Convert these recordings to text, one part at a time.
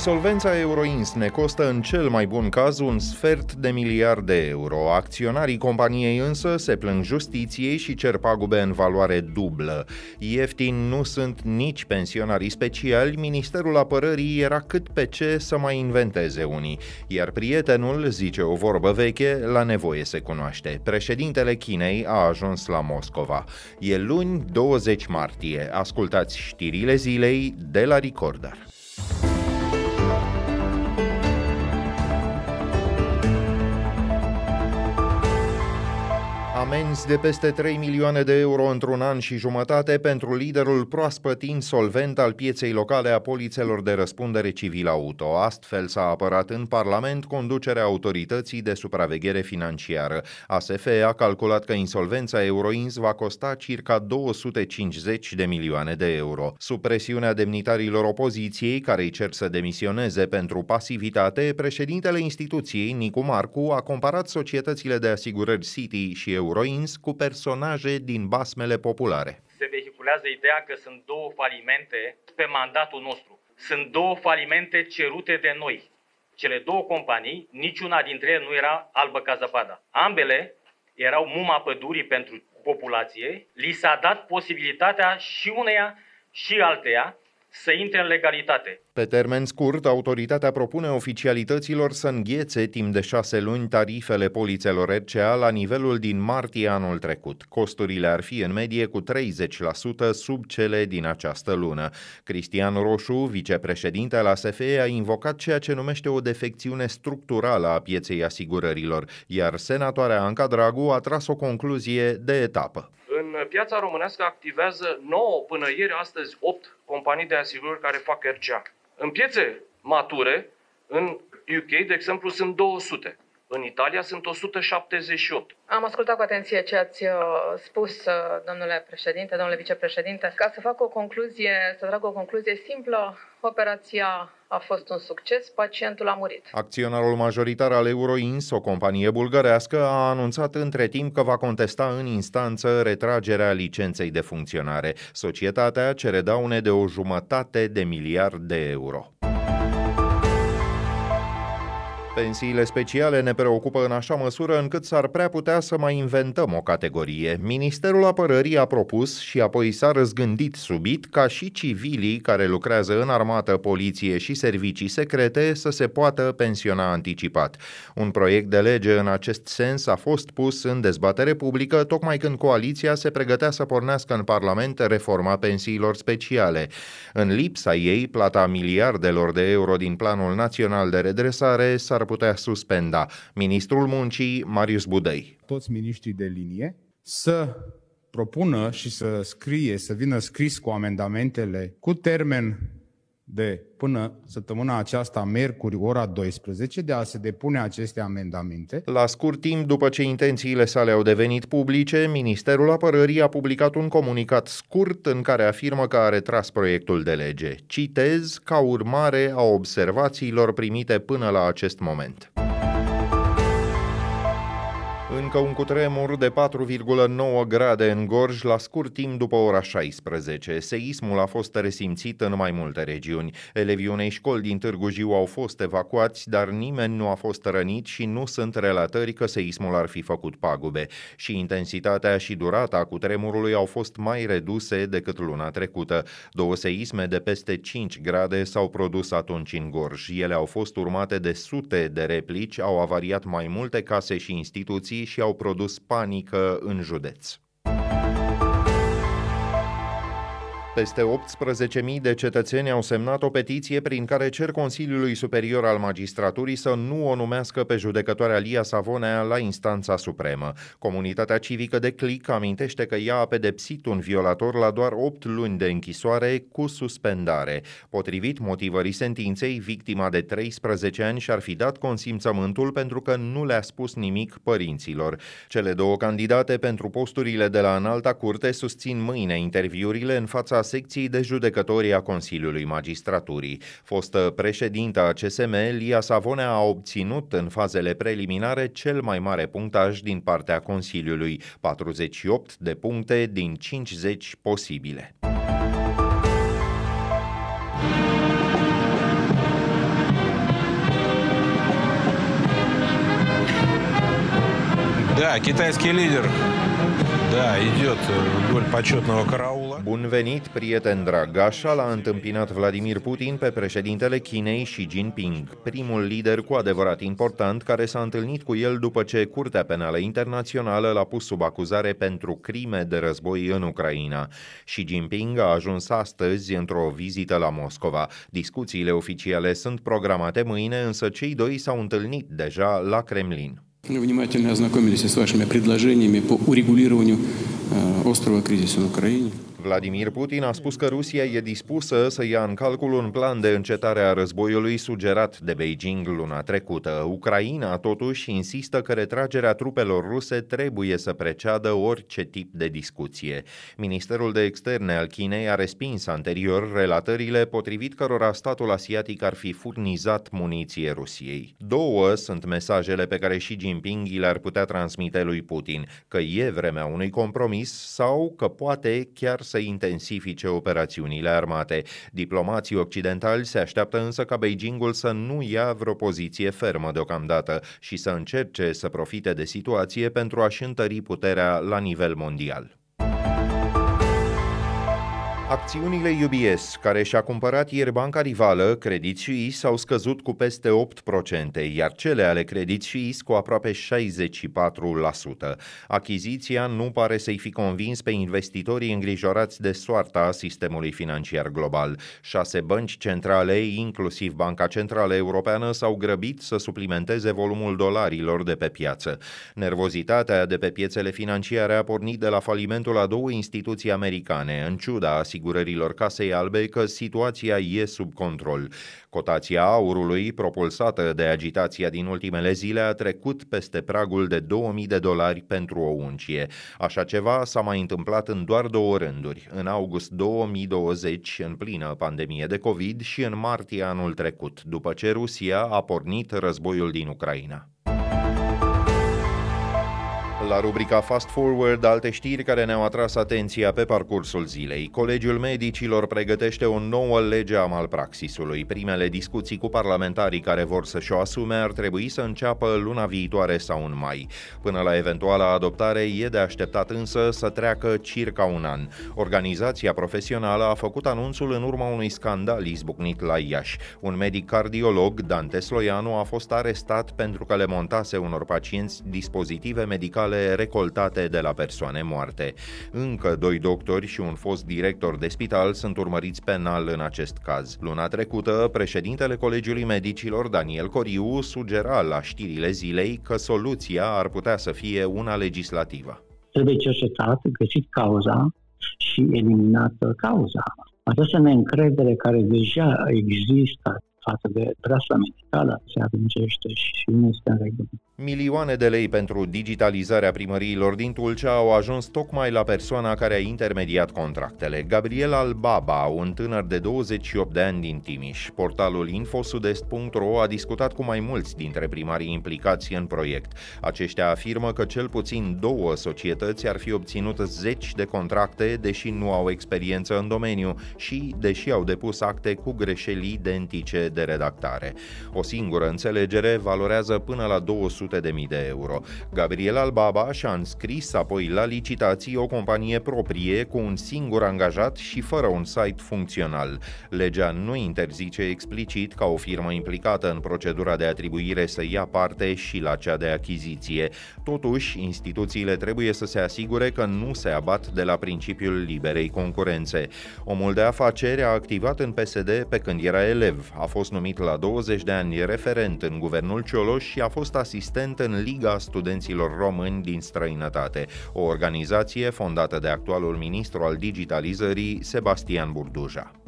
Insolvența Euroins ne costă în cel mai bun caz un sfert de miliard de euro. Acționarii companiei însă se plâng justiției și cer pagube în valoare dublă. Ieftin nu sunt nici pensionarii speciali, Ministerul Apărării era cât pe ce să mai inventeze unii. Iar prietenul, zice o vorbă veche, la nevoie se cunoaște. Președintele Chinei a ajuns la Moscova. E luni 20 martie. Ascultați știrile zilei de la Recorder. Amenzi de peste 3 milioane de euro într-un an și jumătate pentru liderul proaspăt insolvent al pieței locale a polițelor de răspundere civil auto. Astfel s-a apărat în Parlament conducerea autorității de supraveghere financiară. ASF a calculat că insolvența Euroins va costa circa 250 de milioane de euro. Sub presiunea demnitarilor opoziției, care îi cer să demisioneze pentru pasivitate, președintele instituției, Nicu Marcu, a comparat societățile de asigurări City și Euro Euroins cu personaje din basmele populare. Se vehiculează ideea că sunt două falimente pe mandatul nostru. Sunt două falimente cerute de noi. Cele două companii, niciuna dintre ele nu era albă ca zăpada. Ambele erau muma pădurii pentru populație. Li s-a dat posibilitatea și uneia și alteia să intre în legalitate. Pe termen scurt, autoritatea propune oficialităților să înghețe timp de șase luni tarifele polițelor RCA la nivelul din martie anul trecut. Costurile ar fi în medie cu 30% sub cele din această lună. Cristian Roșu, vicepreședinte al ASFE, a invocat ceea ce numește o defecțiune structurală a pieței asigurărilor, iar senatoarea Anca Dragu a tras o concluzie de etapă. În piața românească activează 9 până ieri, astăzi 8 companii de asigurări care fac RCA. În piețe mature, în UK, de exemplu, sunt 200. În Italia sunt 178. Am ascultat cu atenție ce ați uh, spus, uh, domnule președinte, domnule vicepreședinte. Ca să fac o concluzie, să trag o concluzie simplă, operația a fost un succes, pacientul a murit. Acționarul majoritar al Euroins, o companie bulgărească, a anunțat între timp că va contesta în instanță retragerea licenței de funcționare. Societatea cere daune de o jumătate de miliard de euro. Pensiile speciale ne preocupă în așa măsură încât s-ar prea putea să mai inventăm o categorie. Ministerul Apărării a propus și apoi s-a răzgândit subit ca și civilii care lucrează în armată, poliție și servicii secrete să se poată pensiona anticipat. Un proiect de lege în acest sens a fost pus în dezbatere publică tocmai când coaliția se pregătea să pornească în Parlament reforma pensiilor speciale. În lipsa ei, plata miliardelor de euro din Planul Național de Redresare s-ar putea suspenda. Ministrul Muncii, Marius Budăi. Toți miniștrii de linie să propună și să scrie, să vină scris cu amendamentele cu termen de până săptămâna aceasta, miercuri, ora 12, de a se depune aceste amendamente. La scurt timp după ce intențiile sale au devenit publice, Ministerul Apărării a publicat un comunicat scurt în care afirmă că a retras proiectul de lege. Citez ca urmare a observațiilor primite până la acest moment. Încă un cutremur de 4,9 grade în Gorj la scurt timp după ora 16. Seismul a fost resimțit în mai multe regiuni. Elevii unei școli din Târgu Jiu au fost evacuați, dar nimeni nu a fost rănit și nu sunt relatări că seismul ar fi făcut pagube. Și intensitatea și durata cutremurului au fost mai reduse decât luna trecută. Două seisme de peste 5 grade s-au produs atunci în Gorj. Ele au fost urmate de sute de replici, au avariat mai multe case și instituții și au produs panică în județ. Peste 18.000 de cetățeni au semnat o petiție prin care cer Consiliului Superior al Magistraturii să nu o numească pe judecătoarea Lia Savonea la instanța supremă. Comunitatea civică de Clic amintește că ea a pedepsit un violator la doar 8 luni de închisoare cu suspendare. Potrivit motivării sentinței, victima de 13 ani și-ar fi dat consimțământul pentru că nu le-a spus nimic părinților. Cele două candidate pentru posturile de la înalta curte susțin mâine interviurile în fața secției de judecători a Consiliului Magistraturii. Fostă președintă a CSM, Lia Savone a obținut în fazele preliminare cel mai mare punctaj din partea Consiliului, 48 de puncte din 50 posibile. Да, китайский лидер Da, идет вдоль почетного караула. Bun venit, prieten drag! Așa l-a întâmpinat Vladimir Putin pe președintele Chinei Xi Jinping, primul lider cu adevărat important care s-a întâlnit cu el după ce Curtea Penală Internațională l-a pus sub acuzare pentru crime de război în Ucraina. Xi Jinping a ajuns astăzi într-o vizită la Moscova. Discuțiile oficiale sunt programate mâine, însă cei doi s-au întâlnit deja la Kremlin. Внимательно ознакомились с вашими предложениями по урегулированию э, острого кризиса на Украине. Vladimir Putin a spus că Rusia e dispusă să ia în calcul un plan de încetare a războiului sugerat de Beijing luna trecută. Ucraina, totuși, insistă că retragerea trupelor ruse trebuie să preceadă orice tip de discuție. Ministerul de Externe al Chinei a respins anterior relatările potrivit cărora statul asiatic ar fi furnizat muniție Rusiei. Două sunt mesajele pe care Xi Jinping le-ar putea transmite lui Putin, că e vremea unui compromis sau că poate chiar să intensifice operațiunile armate. Diplomații occidentali se așteaptă însă ca Beijingul să nu ia vreo poziție fermă deocamdată și să încerce să profite de situație pentru a-și întări puterea la nivel mondial. Acțiunile UBS, care și-a cumpărat ieri banca rivală, Credit Suisse, au scăzut cu peste 8%, iar cele ale Credit Suisse cu aproape 64%. Achiziția nu pare să-i fi convins pe investitorii îngrijorați de soarta sistemului financiar global. Șase bănci centrale, inclusiv Banca Centrală Europeană, s-au grăbit să suplimenteze volumul dolarilor de pe piață. Nervozitatea de pe piețele financiare a pornit de la falimentul a două instituții americane, în ciuda asigurărilor Casei Albe că situația e sub control. Cotația aurului, propulsată de agitația din ultimele zile, a trecut peste pragul de 2000 de dolari pentru o uncie. Așa ceva s-a mai întâmplat în doar două rânduri, în august 2020, în plină pandemie de COVID, și în martie anul trecut, după ce Rusia a pornit războiul din Ucraina. La rubrica Fast Forward, alte știri care ne-au atras atenția pe parcursul zilei. Colegiul Medicilor pregătește o nouă lege a malpraxisului. Primele discuții cu parlamentarii care vor să-și o asume ar trebui să înceapă luna viitoare sau în mai. Până la eventuala adoptare e de așteptat însă să treacă circa un an. Organizația profesională a făcut anunțul în urma unui scandal izbucnit la Iași. Un medic cardiolog, Dante Sloianu, a fost arestat pentru că le montase unor pacienți dispozitive medicale recoltate de la persoane moarte. Încă doi doctori și un fost director de spital sunt urmăriți penal în acest caz. Luna trecută, președintele Colegiului Medicilor, Daniel Coriu, sugera la știrile zilei că soluția ar putea să fie una legislativă. Trebuie cercetat, găsit cauza și eliminată cauza. Această neîncredere care deja există față de brasa medicală se adâncește și nu este în regulă. Milioane de lei pentru digitalizarea primăriilor din Tulcea au ajuns tocmai la persoana care a intermediat contractele. Gabriel Albaba, un tânăr de 28 de ani din Timiș. Portalul infosudest.ro a discutat cu mai mulți dintre primarii implicați în proiect. Aceștia afirmă că cel puțin două societăți ar fi obținut zeci de contracte, deși nu au experiență în domeniu și deși au depus acte cu greșeli identice de redactare. O singură înțelegere valorează până la 200 200.000 de euro. Gabriel Albaba și-a înscris apoi la licitații o companie proprie cu un singur angajat și fără un site funcțional. Legea nu interzice explicit ca o firmă implicată în procedura de atribuire să ia parte și la cea de achiziție. Totuși, instituțiile trebuie să se asigure că nu se abat de la principiul liberei concurențe. Omul de afaceri a activat în PSD pe când era elev, a fost numit la 20 de ani referent în guvernul Cioloș și a fost asistent asistent în Liga Studenților Români din străinătate, o organizație fondată de actualul ministru al digitalizării, Sebastian Burduja.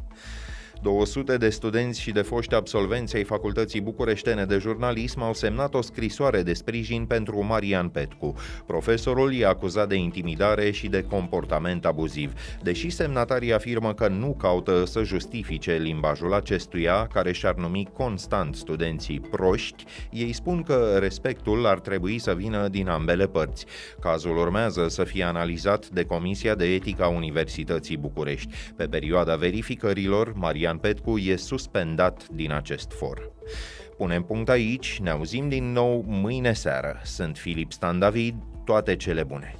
200 de studenți și de foști absolvenți ai Facultății Bucureștene de Jurnalism au semnat o scrisoare de sprijin pentru Marian Petcu. Profesorul e acuzat de intimidare și de comportament abuziv. Deși semnatarii afirmă că nu caută să justifice limbajul acestuia, care și-ar numi constant studenții proști, ei spun că respectul ar trebui să vină din ambele părți. Cazul urmează să fie analizat de Comisia de Etică a Universității București. Pe perioada verificărilor, Marian Cristian Petcu e suspendat din acest for. Punem punct aici, ne auzim din nou mâine seară. Sunt Filip Stan David, toate cele bune!